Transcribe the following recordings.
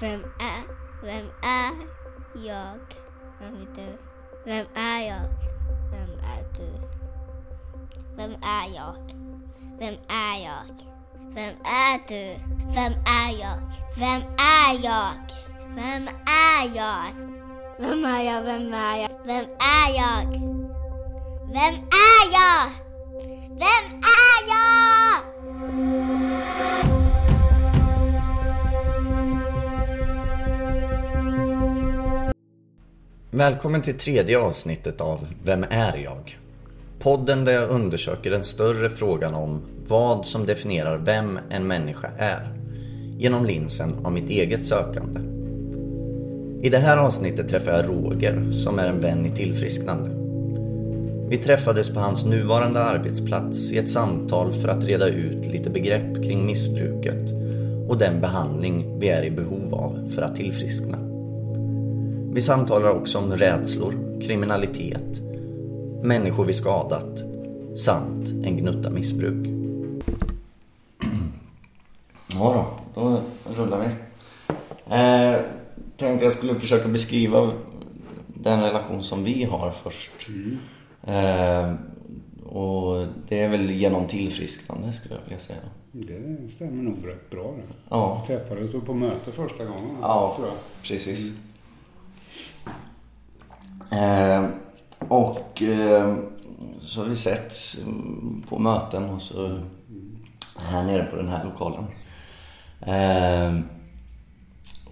Vem är, vem är jag? Vem är du? Vem är jag? Vem är du? Vem är jag? Vem är jag? Vem är du? Vem är jag? Vem är jag? Vem är jag? Vem är jag? Vem är jag? Vem är jag? Vem är jag? Vem är jag? Välkommen till tredje avsnittet av Vem är jag? Podden där jag undersöker den större frågan om vad som definierar vem en människa är genom linsen av mitt eget sökande. I det här avsnittet träffar jag Roger som är en vän i tillfrisknande. Vi träffades på hans nuvarande arbetsplats i ett samtal för att reda ut lite begrepp kring missbruket och den behandling vi är i behov av för att tillfriskna. Vi samtalar också om rädslor, kriminalitet, människor vi skadat samt en gnutta missbruk. Ja då, då rullar vi. Eh, tänkte jag skulle försöka beskriva den relation som vi har först. Eh, och det är väl genom tillfrisknande skulle jag vilja säga. Det stämmer nog rätt bra det. Ja, Vi träffades på möte första gången. Ja. tror jag. Eh, och eh, så har vi sett mm, på möten och så här nere på den här lokalen. Eh,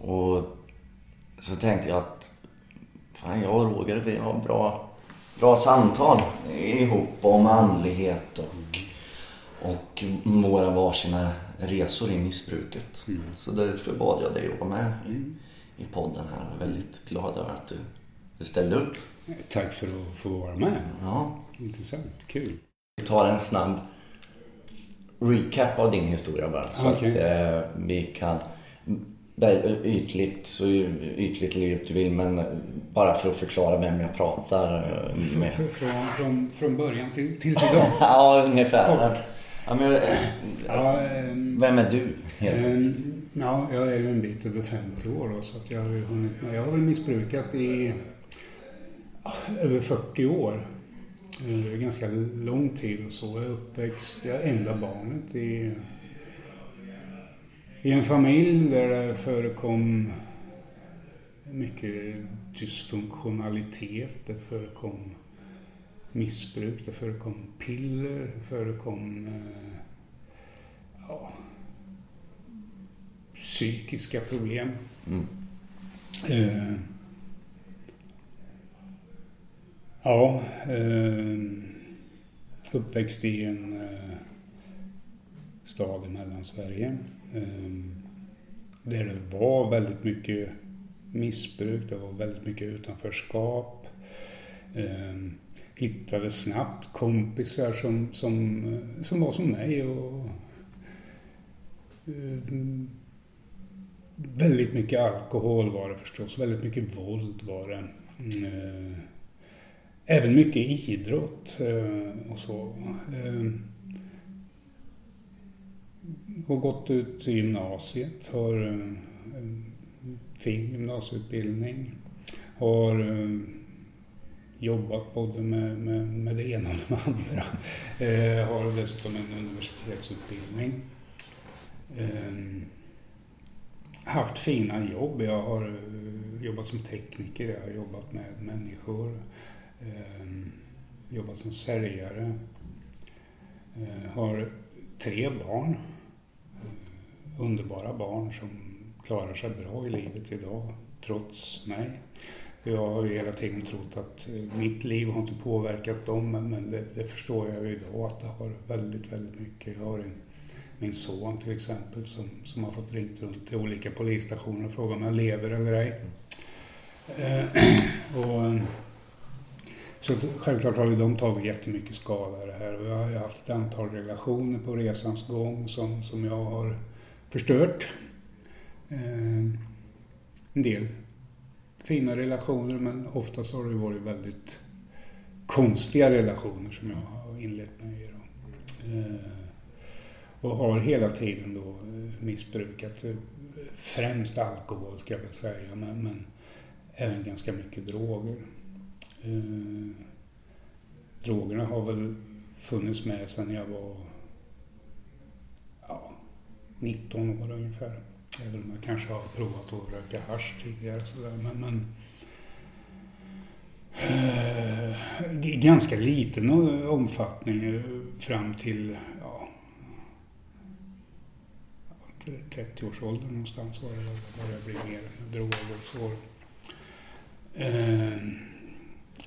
och så tänkte jag att fan, jag och Roger vi har bra, bra samtal ihop om andlighet och, och våra varsina resor i missbruket. Så därför bad jag dig att vara med i, i podden här. Jag är väldigt glad över att du, du ställde upp. Tack för att få vara med. Ja. Intressant. Kul. Vi tar en snabb recap av din historia bara. Så Okej. att eh, vi kan... Ytligt, så ytligt livet du vill men bara för att förklara vem jag pratar eh, med. Fr- Från, från, från början till, till idag. Ja, ungefär. Ja, men, eh, Ja, ehm, vem är du? helt ehm, ja, jag är ju en bit över 50 år då, så att jag har ju hunnit med. Jag har väl missbrukat i över 40 år. Eh, Det är ganska lång tid och så. Jag är uppväxt, jag är enda barnet i, i en familj där det förekom mycket dysfunktionalitet. Det förekom missbruk, det förekom piller, det förekom eh, ja, psykiska problem. Mm. Eh, ja, eh, uppväxt i en eh, stad i Mellansverige. Eh, där det var väldigt mycket missbruk, det var väldigt mycket utanförskap. Eh, hittade snabbt kompisar som, som, eh, som var som mig och eh, Väldigt mycket alkohol var det förstås, väldigt mycket våld var det. Mm, eh, Även mycket idrott eh, och så. Eh, har gått ut gymnasiet, har en fin gymnasieutbildning. Har jobbat både med, med, med det ena och det andra. Eh, Har dessutom en universitetsutbildning. Eh, haft fina jobb. Jag har jobbat som tekniker, jag har jobbat med människor. Eh, jobbat som säljare. Eh, har tre barn. Eh, underbara barn som klarar sig bra i livet idag, trots mig. Jag har ju hela tiden trott att eh, mitt liv har inte påverkat dem, men, det, det förstår jag ju idag att det har väldigt, väldigt mycket. Jag har en min son till exempel som, som har fått ringt runt till olika polisstationer och frågat om jag lever eller ej. Eh, och, ehm, så att, självklart har ju de tagit jättemycket skada i det här och jag har ju haft ett antal relationer på resans gång som, som jag har förstört. Eh, en del fina relationer men oftast har det ju varit väldigt konstiga relationer som jag har inlett mig i. Då. Eh, och har hela tiden då eh, missbrukat. Eh, främst alkohol ska jag väl säga, men, men även ganska mycket droger. Eh, drogerna har väl funnits med sedan jag var ja, 19 år ungefär. Även om jag kanske har provat att röka hasch tidigare. Sådär. Men, men eh, ganska liten omfattning eh, fram till ja, 30-årsåldern någonstans var det började bli mer droger och så. Eh,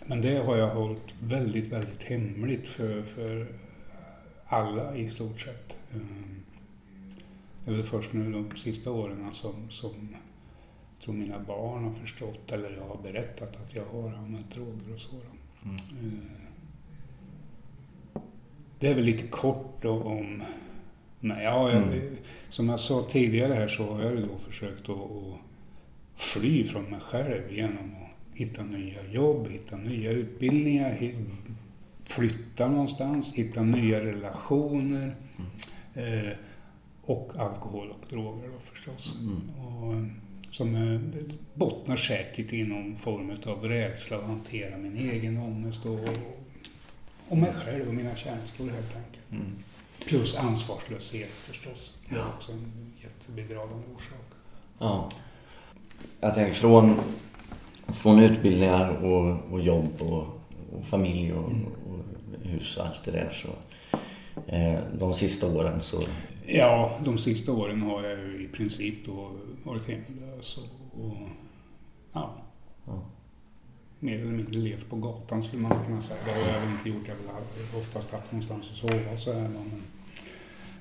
men det har jag hållit väldigt, väldigt hemligt för, för alla i stort sett. Eh, det är väl först nu de sista åren som, som tror mina barn har förstått, eller jag har berättat att jag har använt droger och så. Mm. Eh, det är väl lite kort om mig. Ja, jag, mm. Som jag sa tidigare här så har jag då försökt att, att fly från mig själv genom att hitta nya jobb, hitta nya utbildningar, flytta någonstans, hitta nya relationer. Mm. Eh, och alkohol och droger då förstås. Mm. Och, som eh, bottnar säkert i någon form av rädsla att hantera min egen ångest och, och mig själv och mina känslor helt enkelt. Mm. Plus ansvarslöshet förstås. Det är också en jättebidragande orsak. Ja. Jag tänker från, från utbildningar och, och jobb och, och familj och, mm. och, hus och allt det där så eh, de sista åren så Ja, de sista åren har jag ju i princip då varit hemlös och, och ja, ja. mer eller mindre levt på gatan skulle man kunna säga. Det har jag väl inte gjort. Jag har väl oftast haft någonstans att sova så här. Men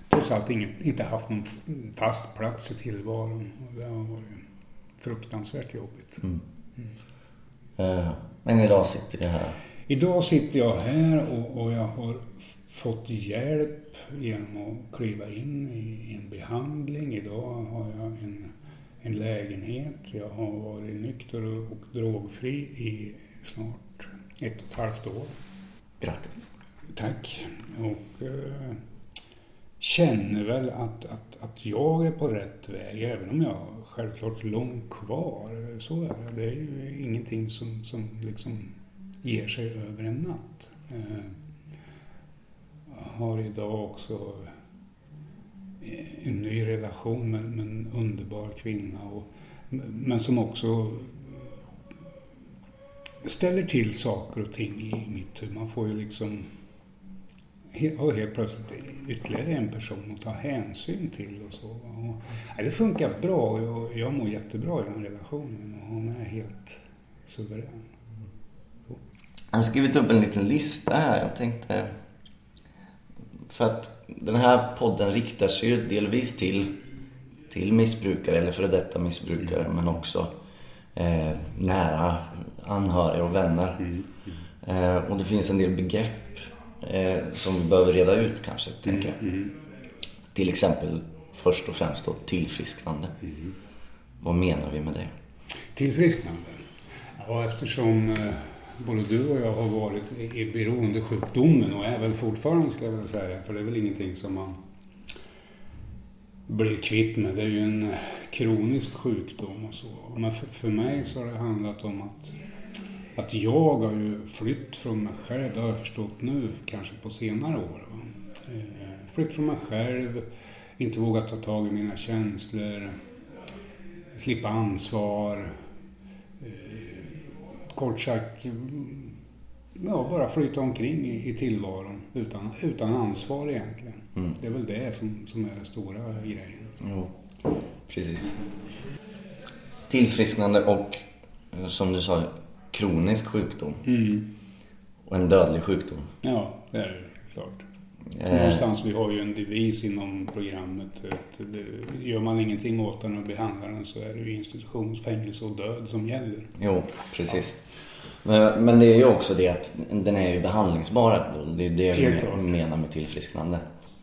trots allt inget, inte haft någon fast plats i tillvaron. Och det har varit fruktansvärt jobbigt. Mm. Mm. Men idag sitter du här? Idag sitter jag här och, och jag har fått hjälp genom att kliva in i en behandling. Idag har jag en, en lägenhet. Jag har varit nykter och drogfri i snart ett och ett halvt år. Grattis! Tack! Och eh, känner väl att, att, att jag är på rätt väg, även om jag självklart långt kvar. Så är det. Det är ju ingenting som, som liksom ger sig över en natt. Jag har idag också eh, en ny relation med, med en underbar kvinna. Och, men som också ställer till saker och ting i mitt huvud. Man får ju liksom och helt plötsligt ytterligare en person att ta hänsyn till och så. Och, ja, det funkar bra och jag mår jättebra i den relationen och hon är helt suverän. Så. Jag har skrivit upp en liten lista här. Jag tänkte för att den här podden riktar sig ju delvis till, till missbrukare eller före detta missbrukare mm. men också eh, nära anhöriga och vänner. Mm. Eh, och det finns en del begrepp eh, som vi behöver reda ut kanske, mm. tänker jag. Mm. Till exempel först och främst då tillfrisknande. Mm. Vad menar vi med det? Tillfrisknande? Ja, eftersom eh, både du och jag har varit i beroendesjukdomen och är väl fortfarande skulle jag vilja säga. För det är väl ingenting som man blir kvitt med. Det är ju en kronisk sjukdom och så. Men för, för mig så har det handlat om att, att jag har ju flytt från mig själv. Det har jag förstått nu, kanske på senare år. Va? Eh, flytt från mig själv, inte vågat ta tag i mina känslor, slippa ansvar kort sagt ja, bara flyta omkring i, i tillvaron utan, utan ansvar egentligen. Mm. Det är väl det som, som är den stora grejen. Jo, precis. Tillfrisknande och som du sa, kronisk sjukdom. Mm. Och en dödlig sjukdom. Ja, det är det klart. Eh. Någonstans, vi har ju en devis inom programmet. Att det, gör man ingenting åt den och behandlar den så är det ju institutionsfängelse och död som gäller. Jo, precis. Men, men det är ju också det att den är ju behandlingsbar. Det är det vi menar med tillfrisknande.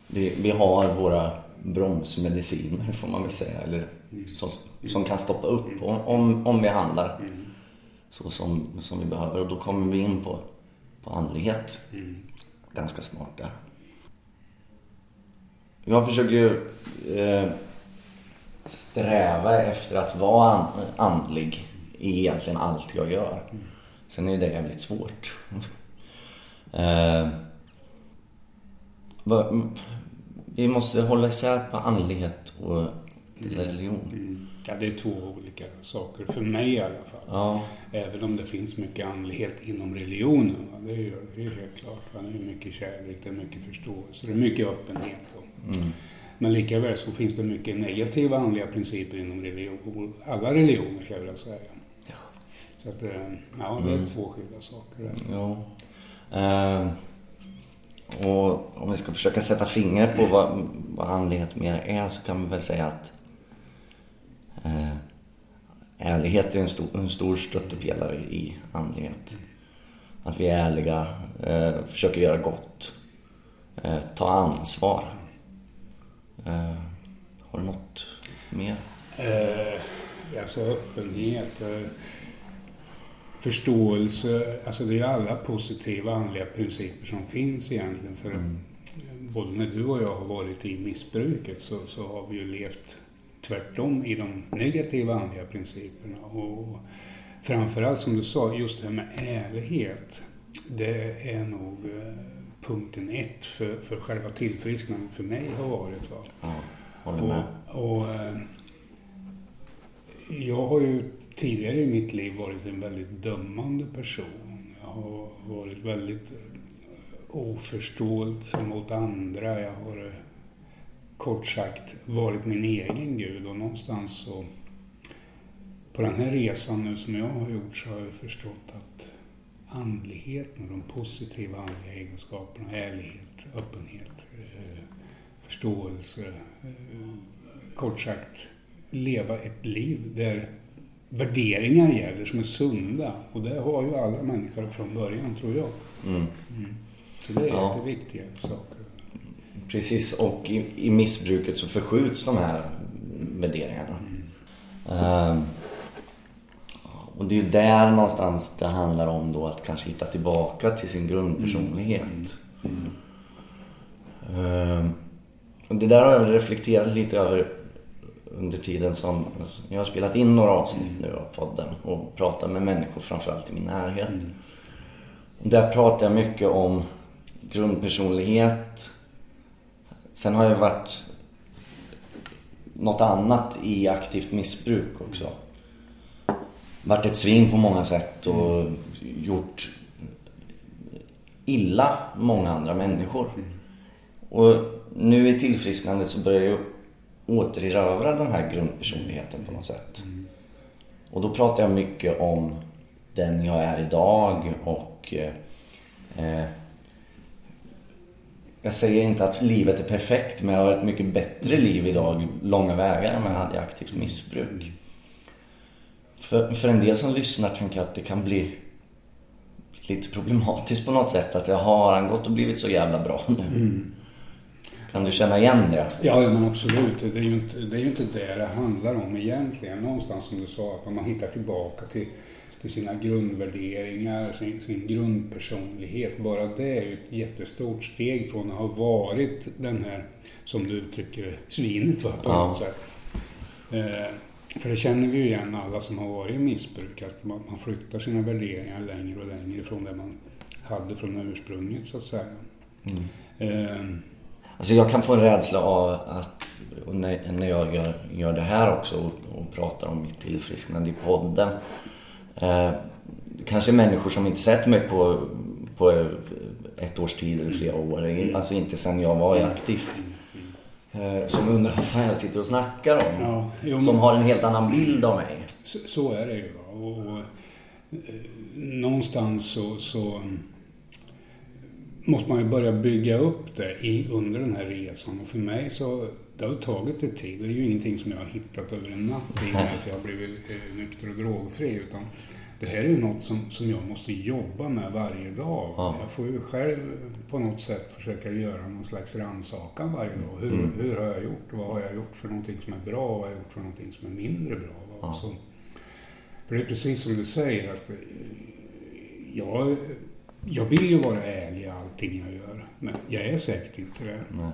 Vi, vi har våra bromsmediciner får man väl säga. Eller som, som kan stoppa upp om, om vi handlar mm. Så som, som vi behöver. Och då kommer vi in på, på andlighet mm. ganska snart där. Jag försöker ju eh, sträva efter att vara an- andlig i egentligen allt jag gör. Sen är det jävligt svårt. Eh, vi måste hålla isär på andlighet och religion. Ja, det är två olika saker, för mig i alla fall. Ja, Även om det finns mycket andlighet inom religionen. Va? Det, är ju, det är helt klart. Va? Det är mycket kärlek, det är mycket förståelse, det är mycket öppenhet. Och, mm, men likaväl så finns det mycket negativa andliga principer inom religion, alla religioner skulle jag vilja säga. Ja. Så att, eh, ja, det är Mm. två skilda saker. där. jo. Eh, och om vi ska försöka sätta fingret på vad, vad andlighet mer är så kan vi väl säga att eh, ärlighet är en stor, en stor stöttepelare i andlighet. Att vi är ärliga, eh, försöker göra gott, eh, ta ansvar. Eh, har du något mer? Eh, alltså öppenhet, eh, förståelse. Alltså det är alla positiva andliga principer som finns egentligen. För Mm. både när du och jag har varit i missbruket så, så har vi ju levt tvärtom i de negativa andliga principerna. Och framförallt som du sa, just det här med ärlighet. Det är nog eh, punkten ett för, för själva tillfrisknandet för mig har varit. Va? Ja, håller med. Och, och, eh, jag har ju tidigare i mitt liv varit en väldigt dömande person. Jag har varit väldigt eh, oförstående mot andra. Jag har kort sagt varit min egen gud och någonstans så på den här resan nu som jag har gjort så har jag förstått att andligheten och de positiva andliga egenskaperna, ärlighet, öppenhet, eh, förståelse, eh, kort sagt leva ett liv där värderingar gäller som är sunda. Och det har ju alla människor från början, tror jag. Mm. Så det är Ja. jätteviktiga saker. Precis, och i, i missbruket så förskjuts de här värderingarna. Ehm, och det är ju där någonstans det handlar om då att kanske hitta tillbaka till sin grundpersonlighet. Ehm, och det där har jag reflekterat lite över under tiden som jag har spelat in några avsnitt nu av podden och pratat med människor framförallt i min närhet. Där pratar jag mycket om grundpersonlighet. Sen har jag varit något annat i aktivt missbruk också. Varit ett svin på många sätt och gjort illa många andra människor. Och nu i tillfrisknandet så börjar jag återerövra den här grundpersonligheten på något sätt. Och då pratar jag mycket om den jag är idag och eh, eh, jag säger inte att livet är perfekt men jag har ett mycket bättre liv idag, långa vägar än vad jag hade i aktivt missbruk. För, för en del som lyssnar tänker jag att det kan bli lite problematiskt på något sätt att jag har han gått och blivit så jävla bra nu? Kan du känna igen det? Ja, men absolut. Det är, ju inte, det är ju inte det det handlar om egentligen. Någonstans som du sa, att man hittar tillbaka till, till sina grundvärderingar, sin, sin grundpersonlighet. Bara det är ju ett jättestort steg från att ha varit den här, som du uttrycker svinet va, på Ja. något sätt. Eh, för det känner vi ju igen alla som har varit i missbruk, att man, man flyttar sina värderingar längre och längre ifrån det man hade från ursprunget så att säga. Eh, Alltså jag kan få en rädsla av att, när jag gör, gör det här också och, och pratar om mitt tillfrisknande i podden. Eh, kanske människor som inte sett mig på, på ett års tid eller flera år. Alltså inte sen jag var i aktivt. Eh, som undrar vad fan jag sitter och snackar om. Ja, jo, Som har en helt annan bild av mig. Så, så är det ju. Och, och, eh, någonstans så, så mm, måste man ju börja bygga upp det i, under den här resan. Och för mig så det har tagit lite tid. Det är ju ingenting som jag har hittat över en natt i och med att jag har blivit eh, nykter och drogfri. Utan det här är ju något som, som jag måste jobba med varje dag. Ja. Jag får ju själv på något sätt försöka göra någon slags rannsakan varje dag. Hur, Mm. hur har jag gjort? Vad har jag gjort för någonting som är bra? Vad har jag gjort för någonting som är mindre bra? Ja. Så, för det är precis som du säger att eh, jag, jag vill ju vara ärlig i allting jag gör. Men jag är säkert inte det. Nej.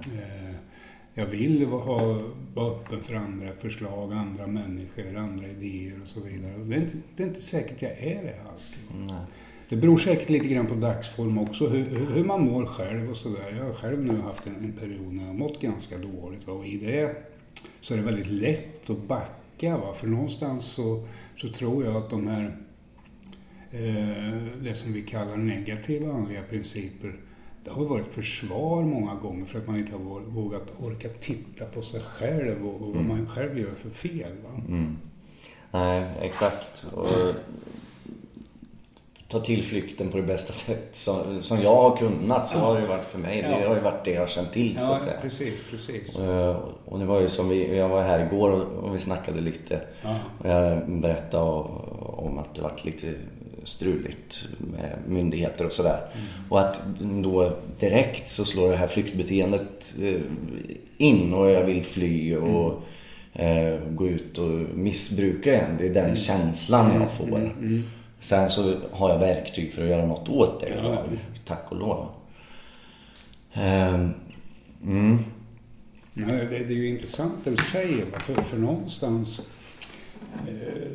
Jag vill ha, vara öppen för andra förslag, andra människor, andra idéer och så vidare. Och det, är inte, det är inte säkert jag är det alltid. Nej. Det beror säkert lite grann på dagsform också, hur, hur man mår själv och sådär. Jag har själv nu haft en, en period när jag har mått ganska dåligt. Va? Och i det så är det väldigt lätt att backa. Va? För någonstans så, så tror jag att de här, eh, det som vi kallar negativa andliga principer, det har varit försvar många gånger för att man inte har vå- vågat orka titta på sig själv och, och vad man själv gör för fel. Mm. Nej, exakt. Och ta tillflykten på det bästa sätt som, som jag har kunnat. Så har det ju varit för mig. Det Ja. har ju varit det jag har känt till så Ja, att säga. precis, precis. Eh, Och det var ju som vi, jag var här igår och- och vi snackade lite. Och jag berättade om att det varit lite struligt med myndigheter och sådär. Och att då direkt så slår det här flyktbeteendet eh, in och jag vill fly och eh, gå ut och missbruka igen. Det är den känslan jag får. Sen så har jag verktyg för att göra något åt det. Ja, tack och lov. Ehm, mm. Det, är ju intressant det du säger. För, för någonstans,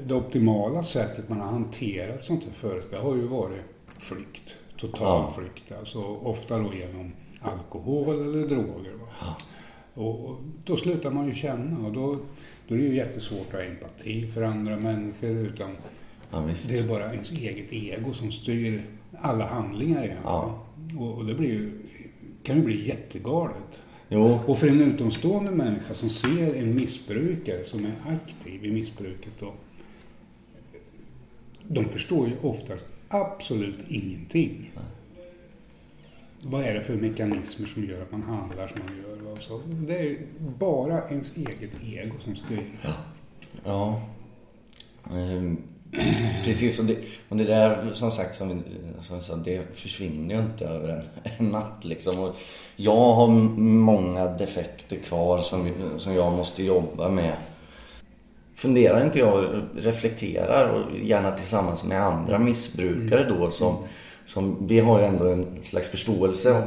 det optimala sättet man har hanterat sånt här förut, det har ju varit flykt. Total flykt. Alltså ofta då genom alkohol eller droger. Va? Och, då slutar man ju känna och då, då är det ju jättesvårt att ha empati för andra människor. Utan Ja, det är bara ens eget ego som styr alla handlingar igen. Ja. Och, och det blir ju, kan ju bli jättegalet. Jo, Och för en utomstående människa som ser en missbrukare som är aktiv i missbruket då. De förstår ju oftast absolut ingenting. Vad är det för mekanismer som gör att man handlar som man gör? va? Så det är ju bara ens eget ego som styr. Ja. Ehm, precis, och det, och det där som sagt som, som jag sa, det försvinner ju inte över en, en natt liksom. Och jag har många defekter kvar som, som jag måste jobba med. Funderar inte jag reflekterar och gärna tillsammans med andra missbrukare då som, som vi har ju ändå en slags förståelse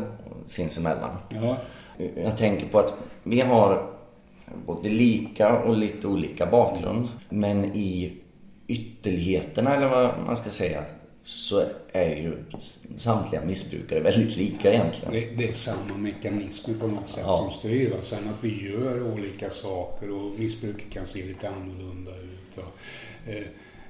sinsemellan. Ja, Jag tänker på att vi har både lika och lite olika bakgrund. Men i ytterligheterna eller vad man ska säga så är ju samtliga missbrukare väldigt lika egentligen. det, det är samma mekanismer på något sätt Ja. som styr. Va? Sen att vi gör olika saker och missbruket kan se lite annorlunda ut. Eh,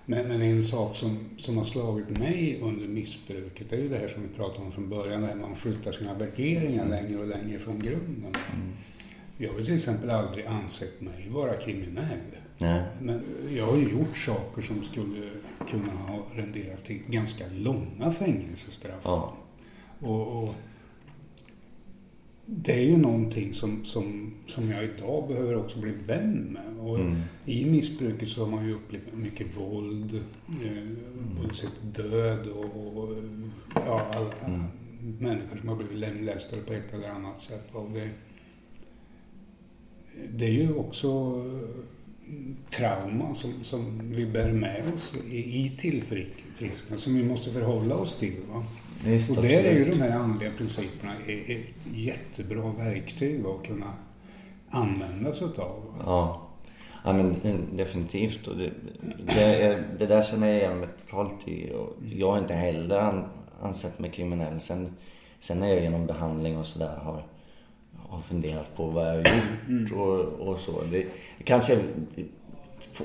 Men, men en sak som, som har slagit mig under missbruket är ju det här som vi pratade om från början, där man flyttar sina värderingar längre och längre från grunden. Jag har till exempel aldrig ansett mig vara kriminell. Nej. Men jag har ju gjort saker som skulle kunna ha renderat till ganska långa fängelsestraff. Ja. Och, och det är ju någonting som, som, som jag idag behöver också bli vän med. Och Mm. I missbruket så har man ju upplevt mycket våld, eh, både sett död och, och ja, alla Mm. människor som har blivit lemlästade på ett eller annat sätt. Och det, det är ju också eh, trauma som, som vi bär med oss i, i tillfrisknande som vi måste förhålla oss till. Va? Visst, Och där är ju absolut. de här andliga principerna är- är ett jättebra verktyg att kunna använda sig utav. Ja. ja men definitivt. Och det, det, är, det där känner jag igen mig totalt i. Och jag har inte heller an, ansett mig kriminell. Sen, sen när jag genom behandling och sådär har, har funderat på vad jag har gjort och, och så. Det, kanske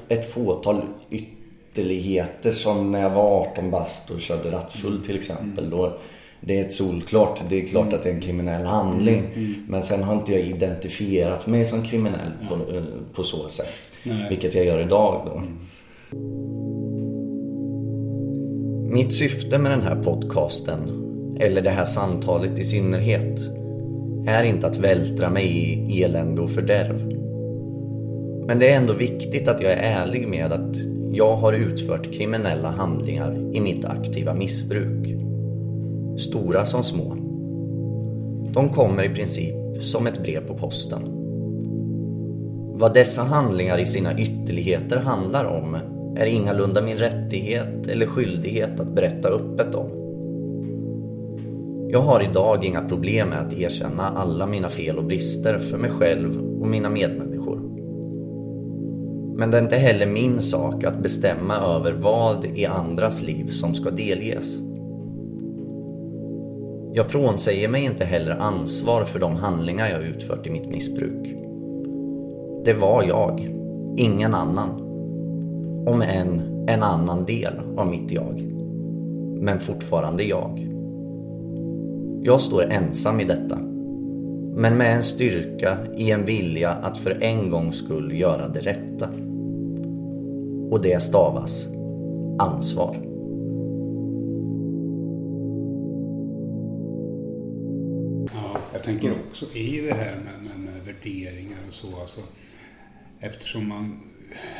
ett fåtal ytterligheter som när jag var 18 bast och körde rattfull till exempel. Då, det är ett solklart, det är klart att det är en kriminell handling. Men sen har inte jag identifierat mig som kriminell på, eh, på så sätt. Nej. Vilket jag gör idag då. Mitt syfte med den här podcasten, eller det här samtalet i synnerhet, är inte att vältra mig i elände och fördärv. Men det är ändå viktigt att jag är ärlig med att jag har utfört kriminella handlingar i mitt aktiva missbruk. Stora som små. De kommer i princip som ett brev på posten. Vad dessa handlingar i sina ytterligheter handlar om är ingalunda min rättighet eller skyldighet att berätta öppet om. Jag har idag inga problem med att erkänna alla mina fel och brister för mig själv och mina medmänniskor. Men det är inte heller min sak att bestämma över vad i andras liv som ska delges. Jag frånsäger mig inte heller ansvar för de handlingar jag utfört i mitt missbruk. Det var jag, ingen annan. Om än en annan del av mitt jag. Men fortfarande jag. Jag står ensam i detta. Men med en styrka i en vilja att för en gångs skull göra det rätta. Och det stavas ansvar. Ja, jag tänker också i det här med, med, med värderingar och så. Alltså, eftersom man,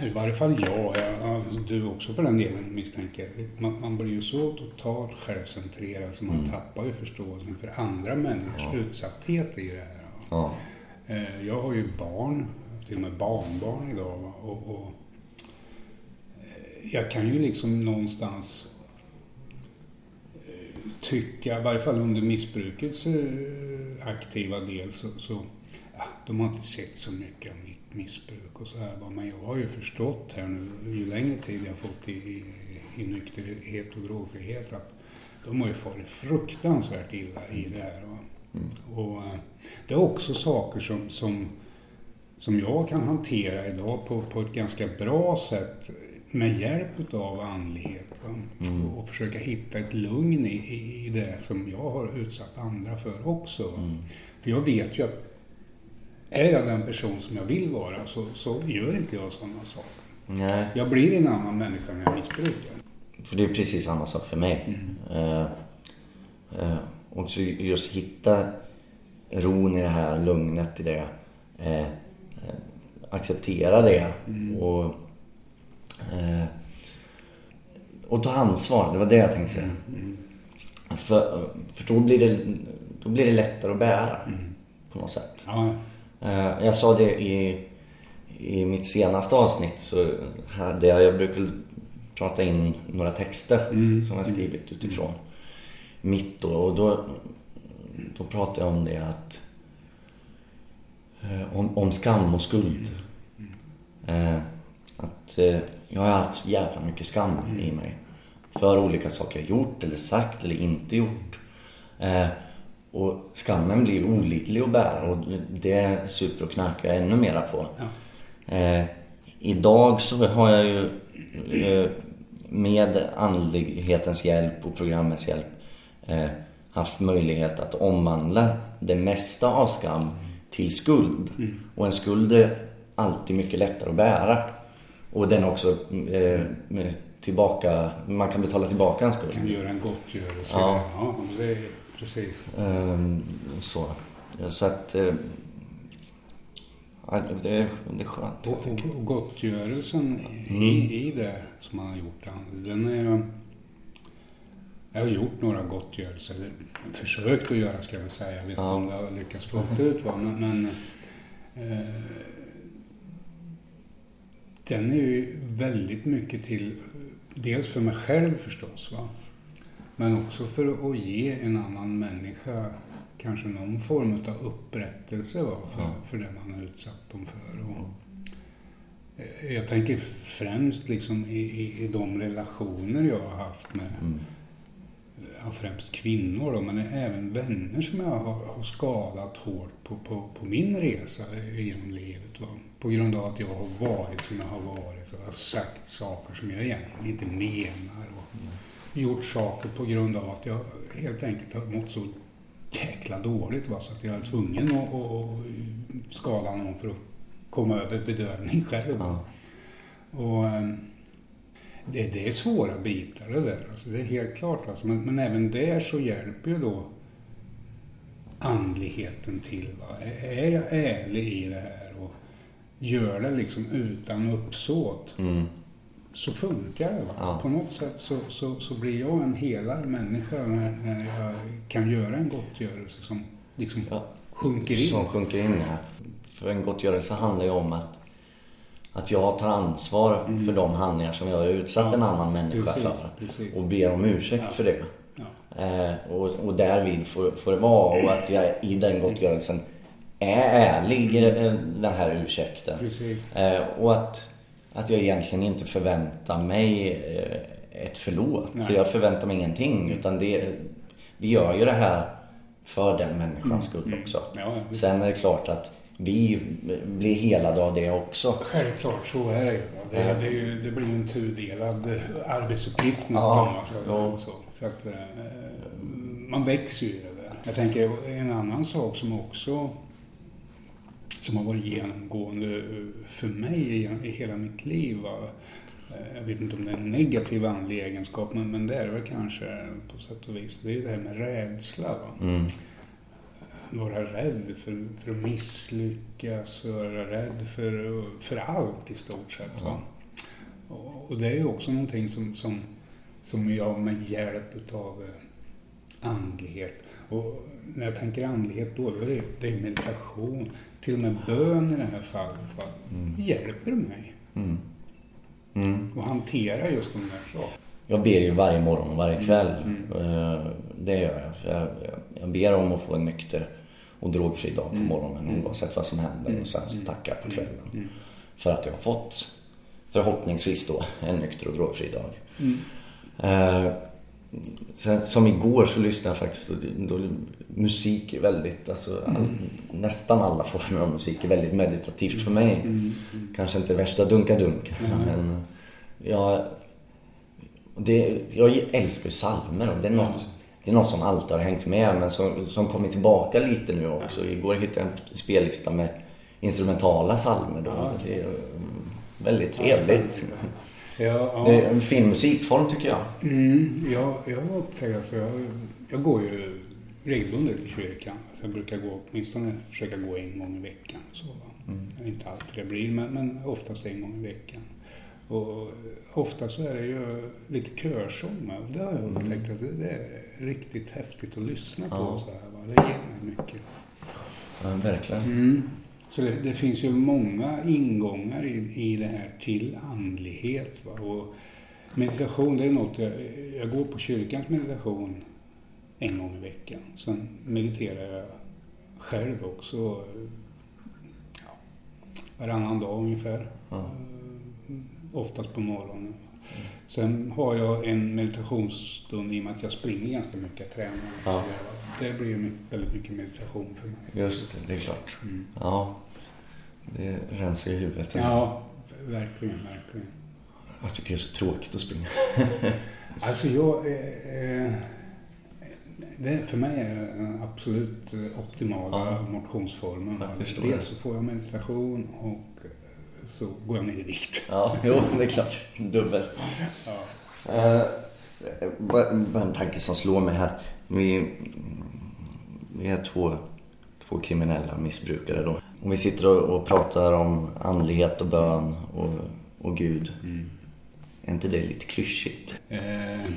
i varje fall jag, ja, du också för den delen misstänker man, man blir ju så totalt självcentrerad så man Mm. tappar ju förståelsen för andra människors utsatthet i det här. Ja. Eh, Jag har ju barn, till och med barnbarn idag. Och, och eh, jag kan ju liksom någonstans eh, tycka, i varje fall under missbrukets aktiva del, så, så ja, de har inte sett så mycket av mitt missbruk och så här. Men jag har ju förstått här nu, ju längre tid jag har fått i, i, i nykterhet och drogfrihet, att de har ju farit fruktansvärt illa i det här. Va? Och eh, det är också saker som, som, som jag kan hantera idag på, på ett ganska bra sätt med hjälp av andlighet. va. Och, försöka hitta ett lugn i, i, i det som jag har utsatt andra för också. va. För jag vet ju att är jag den person som jag vill vara så, så gör inte jag sådana saker. Nej, Jag blir en annan människa när jag missbrukar. för det är precis samma sak för mig. Eh, eh, och så just hitta ron i det här, lugnet i det. Eh, acceptera det och, eh, och ta ansvar. Det var det jag tänkte säga. För, för då, blir det, då blir det lättare att bära på något sätt. Ja, Jag sa det i, i mitt senaste avsnitt så hade jag, jag brukar prata in några texter som jag skrivit utifrån mitt då. Och då, då pratade jag om det att eh, om, om skam och skuld. Eh, Att eh, jag har haft jävla mycket skam i mig. För olika saker jag gjort eller sagt eller inte gjort. Och skammen blir olidlig att bära och det super och knarkar jag ännu mera på. Eh, idag så har jag ju eh, med andlighetens hjälp och programmets hjälp eh, haft möjlighet att omvandla det mesta av skam till skuld. Och en skuld är alltid mycket lättare att bära. Och den också eh, tillbaka, man kan betala tillbaka en skuld. kan göra en gottgörelse. Ja. ja precis. Ehm, så. Så att... Eh, ja, det, är, det är skönt. Och, och, gottgörelsen Mm. i, i det som man har gjort, den är... Jag har gjort några gottgörelser, försökt att göra ska jag väl säga. Jag vet inte Ja. om det har lyckats fullt ut. Va? Men, men eh, den är ju väldigt mycket till, dels för mig själv förstås, va? Men också för att ge en annan människa kanske någon form av upprättelse va? För, Ja. för det man har utsatt dem för. Och, eh, jag tänker främst liksom i, i, i de relationer jag har haft med Mm. ja, främst kvinnor då, men även vänner som jag har, har skadat hårt på, på, på min resa genom livet. Va? På grund av att jag har varit som jag har varit och har sagt saker som jag egentligen inte menar. Och gjort saker på grund av att jag helt enkelt har mått så jäkla dåligt va? så att jag är tvungen att, att, skada någon för att komma över bedövning själv. Ja. Och, ehm, det, det är svåra bitar det där. Alltså, det är helt klart. Alltså. Men, men även där så hjälper ju då andligheten till. Va? Är- Är jag ärlig i det här och gör det liksom utan uppsåt Mm. Så funkar det. Ja. På något sätt så, så, så blir jag en helare människa när, när jag kan göra en gottgörelse som liksom Ja. sjunker in. Som sjunker in, ja. För en gottgörelse handlar ju om att, att jag tar ansvar för de handlingar som jag har utsatt Mm. Ja, en annan människa precis, för. precis. Och ber om ursäkt för det. Eh, och, och därvid får, får det vara och att jag i den gottgörelsen är ärlig i den här ursäkten. Precis. Eh, och att, att jag egentligen inte förväntar mig eh, ett förlåt. Nej. Jag förväntar mig ingenting utan det, vi gör ju det här för den människans skull också. Ja. Sen är det klart att vi blir helade av det också. Självklart, så är det ju. Det, Ja. det, ju- det blir ju en tudelad arbetsuppgift nästan. Ja, alltså, så, så att, eh, man växer ju i det där. Jag tänker en annan sak som också som har varit genomgående eh, för mig i, i hela mitt liv. Eh, Jag vet inte om det är en negativ andlig egenskap, men, men det är det väl kanske på sätt och vis. Det är ju det här med rädsla. Va? Mm. vara rädd för, för att misslyckas, vara rädd för, för allt i stort sett. Va? Och, och det är ju också någonting som, som, som jag med hjälp utav eh, andlighet, och när jag tänker andlighet då, då är det, det är meditation, till och med bön i det här fallet, va? hjälper mig Mm. Mm. att hantera just de där sakerna. Jag ber ju varje morgon och varje kväll. Mm. Eh, Det gör jag. För jag, jag ber om att få en nykter och drogfri dag på Mm. morgonen Mm. oavsett vad som händer. Mm. Och sen så tackar jag på kvällen. Mm. För att jag har fått förhoppningsvis då en nykter och drogfri dag. Mm. Sen, som igår så lyssnade jag faktiskt då, då, musik är väldigt, alltså all, nästan alla former av musik är väldigt meditativt för mig. Mm. Mm. Kanske inte värsta dunka-dunk. Nej. Men jag, det, jag älskar ju psalmer och det är något, det är något som alltid har hängt med men som, som kommit tillbaka lite nu också. Igår hittade jag en spellista med instrumentala psalmer då. Det är mm, väldigt trevligt. Ja, ja. Det är en fin musikform tycker jag. Mm, jag, jag har upptäckt, alltså jag, jag går ju regelbundet till kyrkan. Så jag brukar gå, åtminstone försöka gå en gång i veckan. Så? Mm. Inte alltid det blir, men, men oftast en gång i veckan. Och ofta så är det ju lite körsång. Och det har jag upptäckt att det, det är riktigt häftigt att lyssna på. Ja. Så här, va? Det ger mig mycket. Ja, verkligen. Mm. Så det, det finns ju många ingångar i, i det här till andlighet. Va? Och meditation, det är något jag, jag går på kyrkans meditation en gång i veckan. Sen mediterar jag själv också ja, varannan dag ungefär. Eh, Oftast på morgonen. Sen har jag en meditationsstund i och med att jag springer ganska mycket, tränar. Ja. Det blir ju mycket- väldigt mycket meditation för mig. Just det, det är klart. Mm. Ja, det rensar i huvudet. Ja, verkligen, verkligen. Jag tycker det är så tråkigt att springa. Alltså jag... Eh, eh, det, för mig är den absolut optimala Ja. motionsformen. Förstår Dels det. så får jag meditation och så går jag ner i vikt. Ja, jo, det är klart. Dubbelt. Ja. Eh, bara bara en tanke som slår mig här. Vi, vi är två, två kriminella missbrukare då. Om vi sitter och, och pratar om andlighet och bön och, och Gud. Är inte det lite klyschigt? Eh,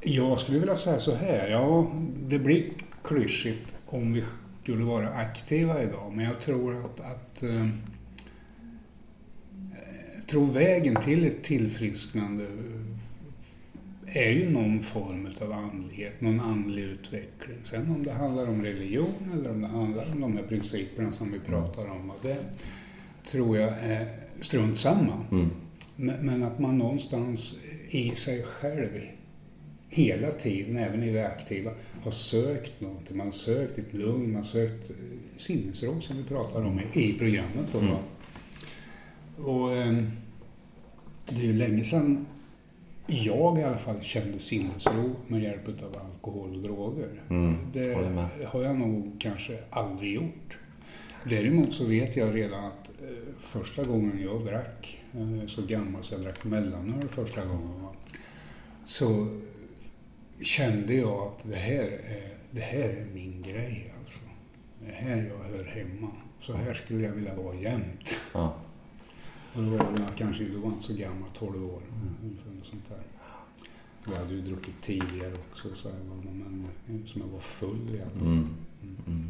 jag skulle vilja säga så här. Ja, det blir klyschigt om vi skulle vara aktiva idag. Men jag tror att, att eh, tror vägen till ett tillfrisknande är ju någon form av andlighet, någon andlig utveckling. Sen om det handlar om religion eller om det handlar om de här principerna som vi pratar om, det tror jag är strunt samma. Mm. Men, men att man någonstans i sig själv hela tiden, även i det aktiva, har sökt någonting. Man har sökt ett lugn, man har sökt eh, sinnesro som vi pratar om i, programmet. Då, va? Och eh, det är ju länge sedan jag i alla fall kände sinnesro med hjälp av alkohol och droger. Mm, Det har jag nog kanske aldrig gjort. Däremot så vet jag redan att eh, första gången jag drack, eh, så gammal så jag drack mellanöl första gången, va, så kände jag att det här, är, det här är min grej alltså. Det är här jag hör hemma. Så här skulle jag vilja vara jämt. Ja. Och då var jag kanske då var jag inte så gammal, 12 år. Något sånt där. Jag hade ju druckit tidigare också, så här, va, men som jag var full i alla fall. Mm. Mm.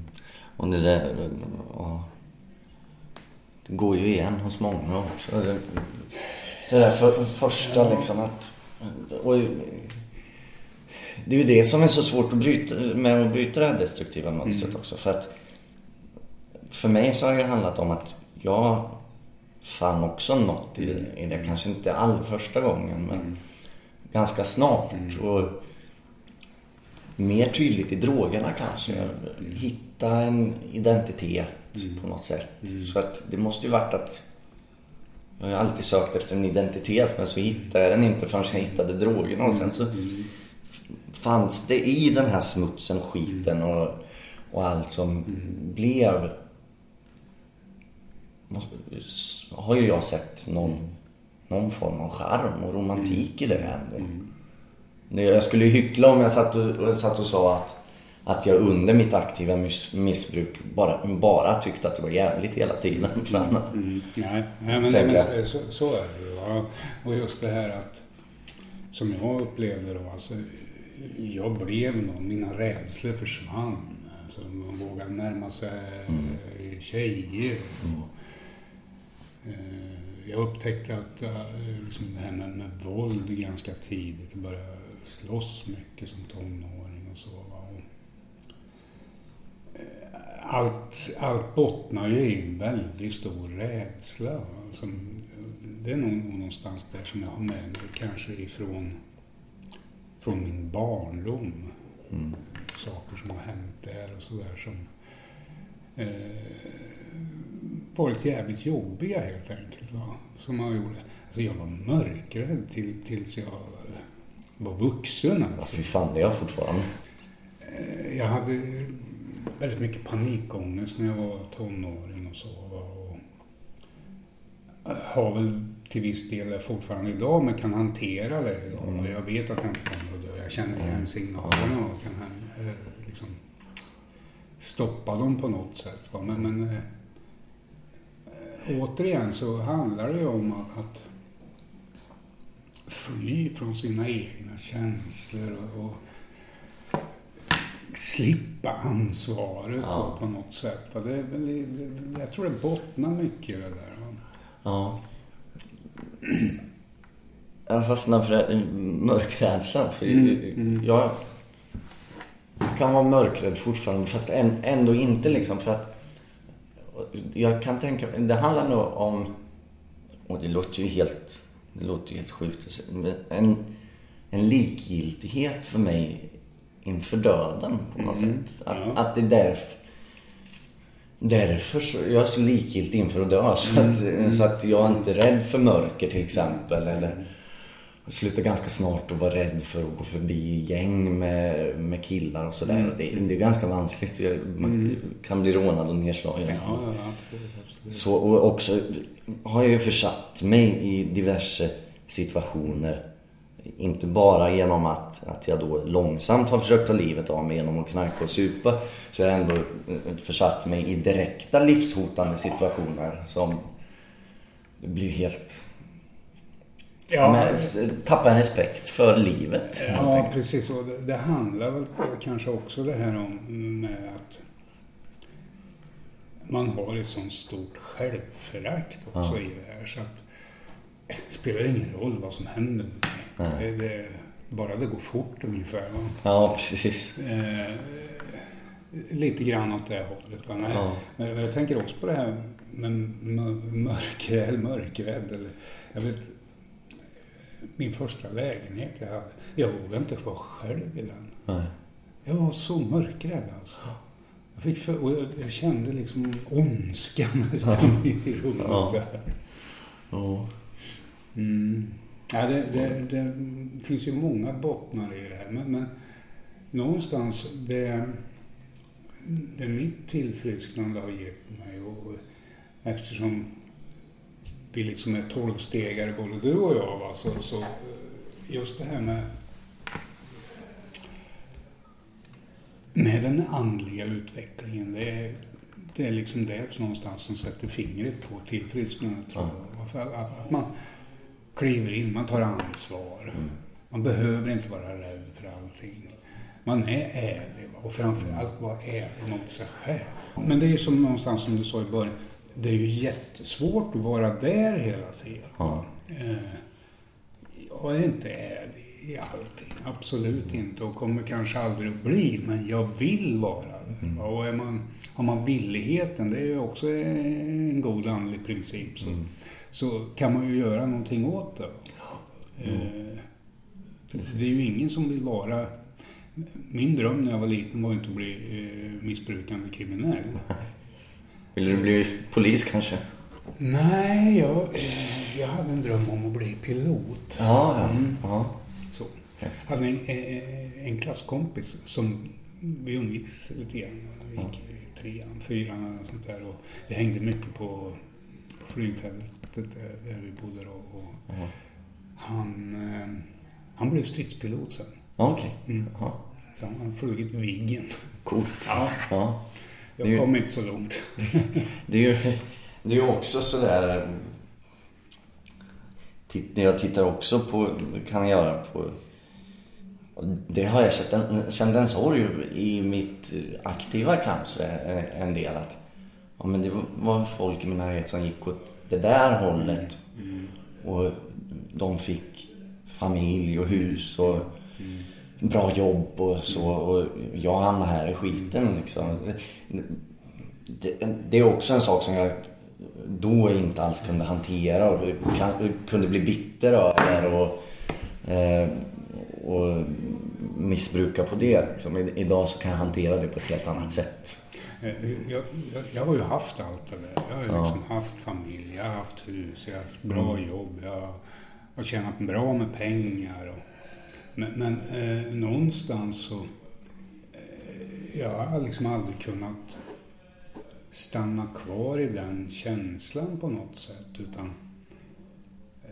Och det där, ja. Det går ju igen hos många också. Det, det där för, första liksom att Och det är ju det som är så svårt att bryta, med att bryta det här destruktiva mönstret Mm. också. För att för mig så har det handlat om att jag fann också något i, i det. Kanske inte all första gången men ganska snart. Och mer tydligt i drogerna kanske. Hitta en identitet på något sätt. Så att det måste ju varit att jag har alltid sökt efter en identitet men så hittade jag den inte förrän jag hittade drogerna. Och sen så fanns det i den här smutsen, skiten och, och allt som blev måste- har ju jag sett någon, någon form av charm och romantik i det ändå. Det- Jag skulle hyckla om jag satt och, satt och sa att, att jag under mitt aktiva miss, missbruk bara, bara tyckte att det var jävligt hela tiden. Fan. Mm, nej, nej, men, men så, så är det ju. Och just det här att, som jag upplevde då, alltså, jag blev någon, mina rädslor försvann. Alltså, man vågade närma sig mm. tjejer. Och, eh, jag upptäckte att eh, liksom det här med, med våld ganska tidigt, jag började slåss mycket som tonåring och så. Och, eh, allt, allt bottnar ju i en väldigt stor rädsla. Som, det är nog någonstans där som jag har med mig kanske ifrån från min barndom. Saker som har hänt där och sådär som eh, varit jävligt jobbiga helt enkelt. Va? Som jag gjorde. Alltså jag var mörkrädd till, tills jag eh, var vuxen Ja, alltså. fy fan, det är jag fortfarande. Eh, Jag hade väldigt mycket panikångest när jag var tonåring och så. va, Och har väl till viss del det fortfarande idag, men kan hantera det idag. Och Jag vet att jag inte kommer att dö. Jag känner igen signalerna och kan eh, liksom stoppa dem på något sätt. va. Men, men eh, eh, återigen så handlar det ju om att, att fly från sina egna känslor och, och slippa ansvaret Ja. på något sätt. va. Det, är väl- det, jag tror det bottnar mycket i det där. va. Ja. Jag fastnar för mörkrädslan. För Jag kan vara mörkrädd fortfarande fast än- ändå inte liksom för att jag kan tänka det handlar nog om och det låter ju helt det låter ju helt sjukt en, en likgiltighet för mig inför döden på något sätt. Att, Ja. att det är därför Därför så jag är så likgiltig inför att dö. Så att, så att jag är inte rädd för mörker till exempel. Eller jag slutar ganska snart att vara rädd för att gå förbi gäng med, med killar och sådär. Och Det, det är ganska vanskligt. Man kan bli rånad och nedslagen. Ja, ja, absolut. absolut. Så, och också har jag ju försatt mig i diverse situationer. Inte bara genom att, att jag då långsamt har försökt ta livet av mig genom att knarka och supa. Så jag har ändå eh, försatt mig i direkta livshotande situationer som det blir helt... Ja, Men, en respekt för livet. Ja, precis. Och det, det handlar väl kanske också det här om med att man har ett sånt stort självförakt också Ja. i det här. Så att spelar ingen roll vad som händer. Det, det, bara det går fort ungefär. Va? Ja, precis. Eh, lite grann åt det hållet. Va? Nej, Ja. Men jag tänker också på det här med mör- mörkrädd, mörkrädd. Eller, jag vet, min första lägenhet jag hade, jag vågade inte vara själv i den. Nej. Jag var så mörkrädd alltså. Jag, fick för, och jag, jag kände liksom ondska nästan i rummet. Ja. Så här. Ja. Mm. Ja, det, det, det finns ju många bottnar i det här. Men, men någonstans, det, det mitt tillfrisknande har gett mig och eftersom vi liksom är tolvstegare både du och jag, va, så, så just det här med med den andliga utvecklingen, det är, det är liksom det någonstans som sätter fingret på tillfrisknandet. För att, att man kliver in, man tar ansvar. Man behöver inte vara rädd för allting. Man är ärlig och framförallt vara ärlig mot sig själv. Men det är som någonstans som du sa i början, det är ju jättesvårt att vara där hela tiden. Ja. Eh, jag är inte ärlig i allting. Absolut inte och kommer kanske aldrig att bli. Men jag vill vara det. Mm. Och är man, har man villigheten, det är ju också en god andlig princip. Så, Mm. Så kan man ju göra någonting åt det. Mm. Eh, det är ju ingen som vill vara... Min dröm när jag var liten var inte att bli eh, missbrukande kriminell. Vill du bli polis kanske? Nej, jag, eh, jag hade en dröm om att bli pilot. Ja, ja. Mm. ja. Så. Häftigt. Jag hade en, en, en klasskompis som vi umgicks lite grann. Vi gick i trean, fyran eller sånt där. Och vi hängde mycket på, på flygfältet där, där vi bodde då. Och han, eh, han blev stridspilot sen. Okej. Mm. Så han har flugit Viggen. Coolt. Ja, Ja. jag ju- kom inte så långt. Det är ju det är också sådär... titt- Jag tittar också på, kan jag göra på... Det har jag känt en, känt en sorg i mitt aktiva kanske en del att ja, men det var folk i min närhet som gick åt det där hållet och de fick familj och hus och bra jobb och så och jag hamnade här i skiten liksom. Det, det är också en sak som jag då inte alls kunde hantera och kunde bli bitter över och, eh, och missbruka på det. Liksom. Idag så kan jag hantera det på ett helt annat sätt. Eh, Jag, jag, jag har ju haft allt det där. Jag har ju Ja. liksom haft familj, jag har haft hus, jag har haft bra jobb, jag har tjänat bra med pengar. Och, men men eh, någonstans så... Eh, jag har liksom aldrig kunnat stanna kvar i den känslan på något sätt. Utan eh,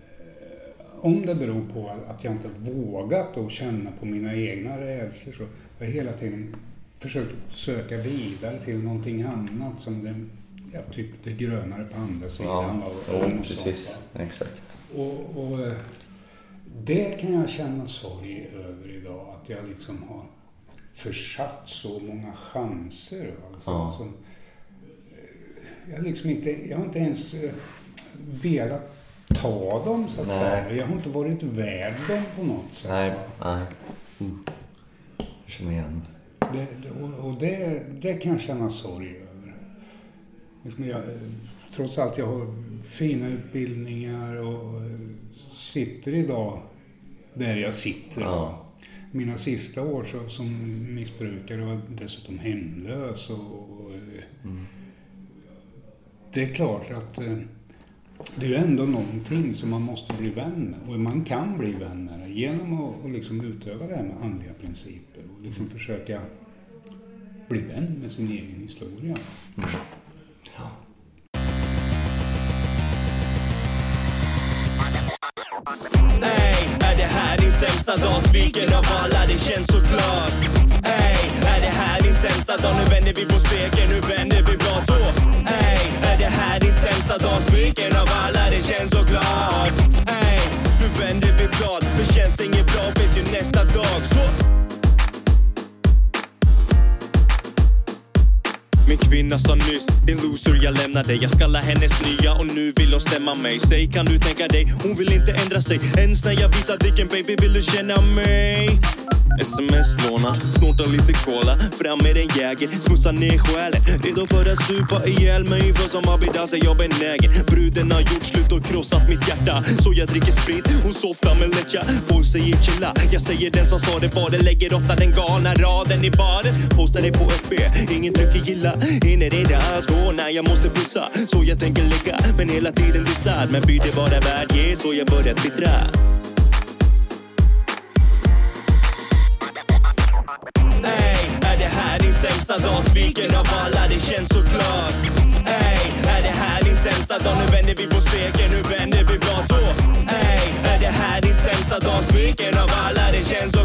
om det beror på att jag inte vågat att känna på mina egna rädslor så har jag hela tiden försökt söka vidare till någonting annat som det, ja, typ det grönare på andra sidan. va, och- och precis. Exakt. Och, och eh, det kan jag känna sorg över idag, att jag liksom har försatt så många chanser. Alltså, Ja. som, eh, jag, liksom inte, jag har inte ens eh, velat ta dem så att Nej. säga. Jag har inte varit värd dem på något sätt. Nej, nej. Mm. Jag känner igen. Det, och och det, det kan jag känna sorg över. Liksom jag, trots allt jag har fina utbildningar och sitter idag där jag sitter. Ja. Mina sista år så, som missbrukare var dessutom hemlös. Och, och, Mm. det är klart att eh, det är ju ändå någonting som man måste bli vän med. Och man kan bli vän med det genom att, att liksom utöva det här med andliga principer. Och liksom försöka bli vän med sin egen historia. Ey, är det här din sämsta dag? Sviken av alla, det känns så klart Ey, är det här din sämsta dag? Nu vänder vi på steken, nu vänder loser dig Jag skalla hennes nya och nu vill hon stämma mig. Säg kan du tänka dig, hon vill inte ändra sig. Ens när jag visar dicken baby vill du känna mig? Sms-låna, snorta lite cola. Fram med en jäger, smutsa ner själen. Redo för att supa ihjäl mig För som Abidaz är jag benägen. Bruden har gjort slut och krossat mitt hjärta. Så jag dricker sprit, hon softar med lättja. Folk säger chilla, jag säger den som sa det var det. Lägger ofta den galna raden i baren. Postar det på FB, ingen trycker gilla. Hinner inte alls gå när jag måste pussa. Så jag tänker lägga, men hela tiden dissad Men byter bara värd, yeah, så jag börjar twittra. Ey, är det här din sämsta dag? Sviken av alla, det känns så klart Ey, är det här din sämsta dag? Nu vänder vi på steken, nu vänder vi blad så Ey, är det här din sämsta dag? Sviken av alla, det känns så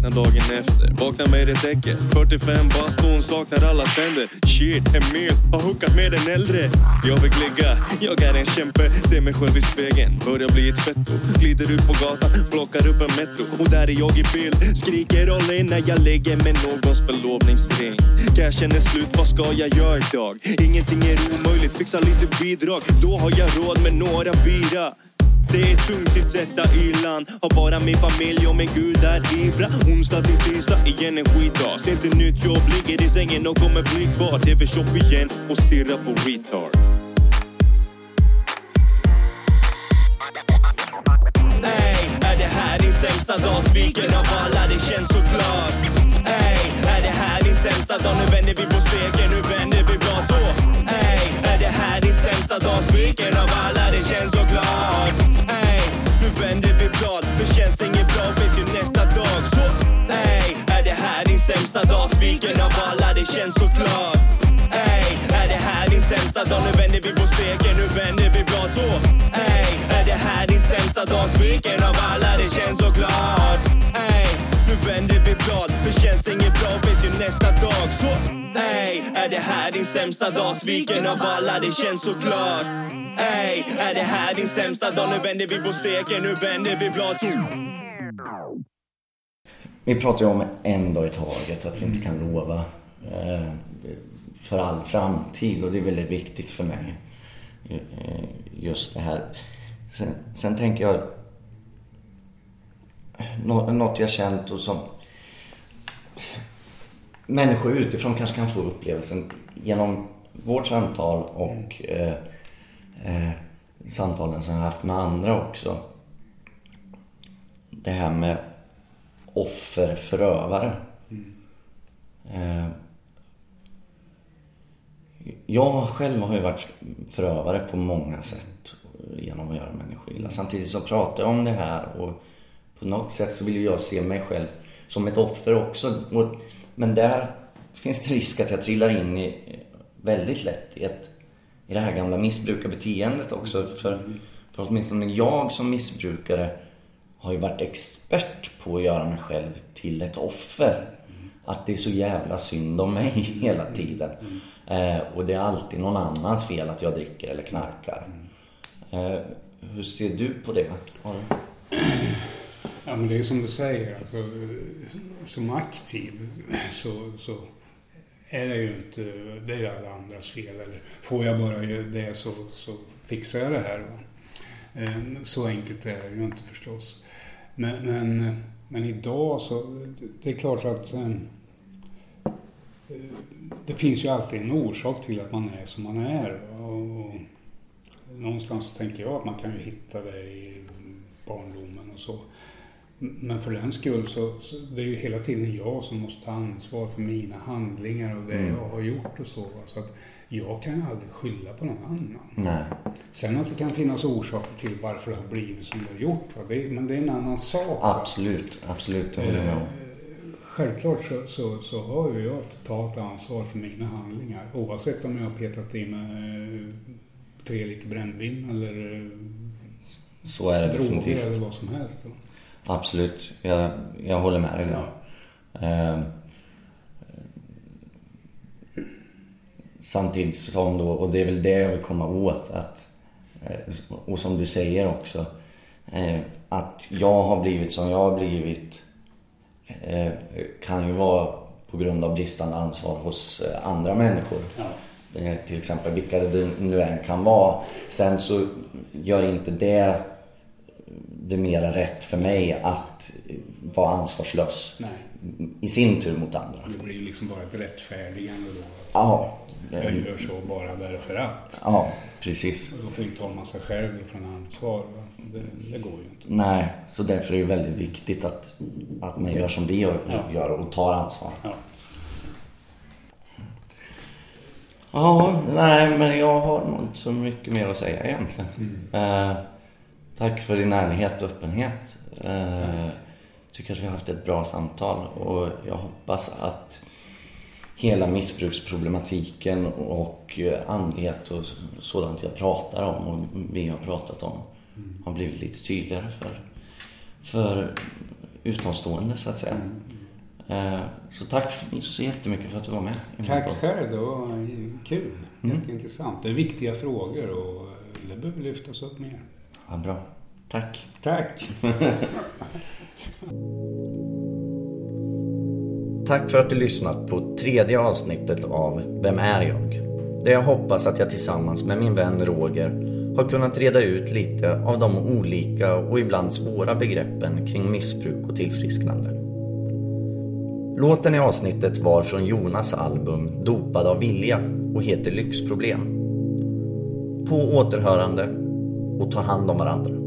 vaknar dagen efter. Vaknar med ett däcket 45 bast och hon saknar alla tänder. Shit, en myt. Har hookat med en äldre. Jag vill ligga, jag är en kämpe. Ser mig själv i spegeln, börjar bli ett fetto. Glider ut på gatan, plockar upp en metro. Och där är jag i bild. Skriker all in när jag lägger med någons förlovningsring. Cashen är slut, vad ska jag göra idag? Ingenting är omöjligt, fixa lite bidrag. Då har jag råd med några bira. Det är tungt i detta iland Har bara min familj och min gud där Ibra Onsdag till tisdag, igen en skitdag. Ser till nytt jobb, ligger i sängen och kommer bli kvar. TV-shop igen och stirrar på retard. Ey, är det här din sämsta dag? Sviken av alla, det känns såklart Ey, är det här din sämsta dag? Nu vänder vi på steken, nu vänder vi blad så. Ey, är det här din sämsta dag? Sviken av alla, det känns såklart sämsta dag? Sviken av alla, det känns såklart Ey, är det här din sämsta dag? Nu vänder vi på steken, nu vänder vi blad så Ey, är det här din sämsta dag? Sviken av alla, det känns såklart Ey, nu vänder vi blad Det känns inget bra, finns ju nästa dag Så, ey, är det här din sämsta dag? Sviken av alla, det känns såklart Ey, är det här din sämsta dag? Nu vänder vi på steken, nu vänder vi blad så vi pratar ju om en dag i taget, att vi inte kan lova eh, för all framtid och det är väldigt viktigt för mig. Eh, just det här. Sen, sen tänker jag något jag känt och som människor utifrån kanske kan få upplevelsen genom vårt samtal och eh, eh, samtalen som jag haft med andra också. Det här med offer, förövare. Eh, jag själv har ju varit förövare på många sätt genom att göra människor illa. Samtidigt så pratar jag om det här och på något sätt så vill jag se mig själv som ett offer också. Men där finns det risk att jag trillar in i eh, väldigt lätt i, ett, i det här gamla missbrukarbeteendet också. För, för åtminstone jag som missbrukare har ju varit expert på att göra mig själv till ett offer. Att det är så jävla synd om mig hela tiden. Eh, och det är alltid någon annans fel att jag dricker eller knarkar. Eh, hur ser du på det? Har du- Ja, men det är som du säger, alltså, som aktiv så, så är det ju inte, det är ju alla andras fel. Eller får jag bara det så, så fixar jag det här. Va? Ehm, så enkelt är det ju inte förstås. Men, men, men idag så, det är klart att eh, det finns ju alltid en orsak till att man är som man är. Och, någonstans tänker jag att man kan ju hitta det i barndomen och så. Men för den skull så, så det är ju hela tiden jag som måste ta ansvar för mina handlingar och det Mm. jag har gjort och så. Så att jag kan ju aldrig skylla på någon annan. Nej. Sen att det kan finnas orsaker till varför det har blivit som det har gjort. Va? Det, men det är en annan sak. va. Absolut, absolut. Med om. Eh, Självklart så, så, så har ju jag totalt ansvar för mina handlingar. Oavsett om jag har petat i mig eh, tre liter brännvin eller eh, Så är det droger definitivt. eller vad som helst. Då. Absolut, jag, jag håller med dig där. Eh, samtidigt som då, och det är väl det jag vill komma åt, att, eh, och som du säger också, eh, att jag har blivit som jag har blivit eh, kan ju vara på grund av bristande ansvar hos andra människor. Ja. Till exempel vilka det nu än kan vara. Sen så gör inte det det mera rätt för mig att vara ansvarslös Nej, i sin tur mot andra. det blir liksom bara ett rättfärdigande då. Ja, Jag gör så bara därför att. ja precis. Då fritar man sig själv ifrån ansvar. Va? Det, det går ju inte. Nej, så därför är det väldigt viktigt att, att man gör som vi gör, Ja. gör och tar ansvar. Ja. Ja, nej men jag har nog inte så mycket mer att säga egentligen. Eh, tack för din ärlighet och öppenhet. Eh, tycker att vi har haft ett bra samtal och jag hoppas att hela missbruksproblematiken och eh, andlighet och sådant jag pratar om och vi har pratat om har blivit lite tydligare för, för utomstående så att säga. Eh, Så tack så jättemycket för att du var med. Tack själv, det var kul. Mm. Jätteintressant. Det är viktiga frågor och det behöver lyftas upp mer. Ja, bra. Tack. Tack! Tack för att du lyssnat på tredje avsnittet av Vem är jag? Där jag hoppas att jag tillsammans med min vän Roger har kunnat reda ut lite av de olika och ibland svåra begreppen kring missbruk och tillfrisknande. Låten i avsnittet var från Jonas album Dopad av vilja och heter Lyxproblem. På återhörande och ta hand om varandra.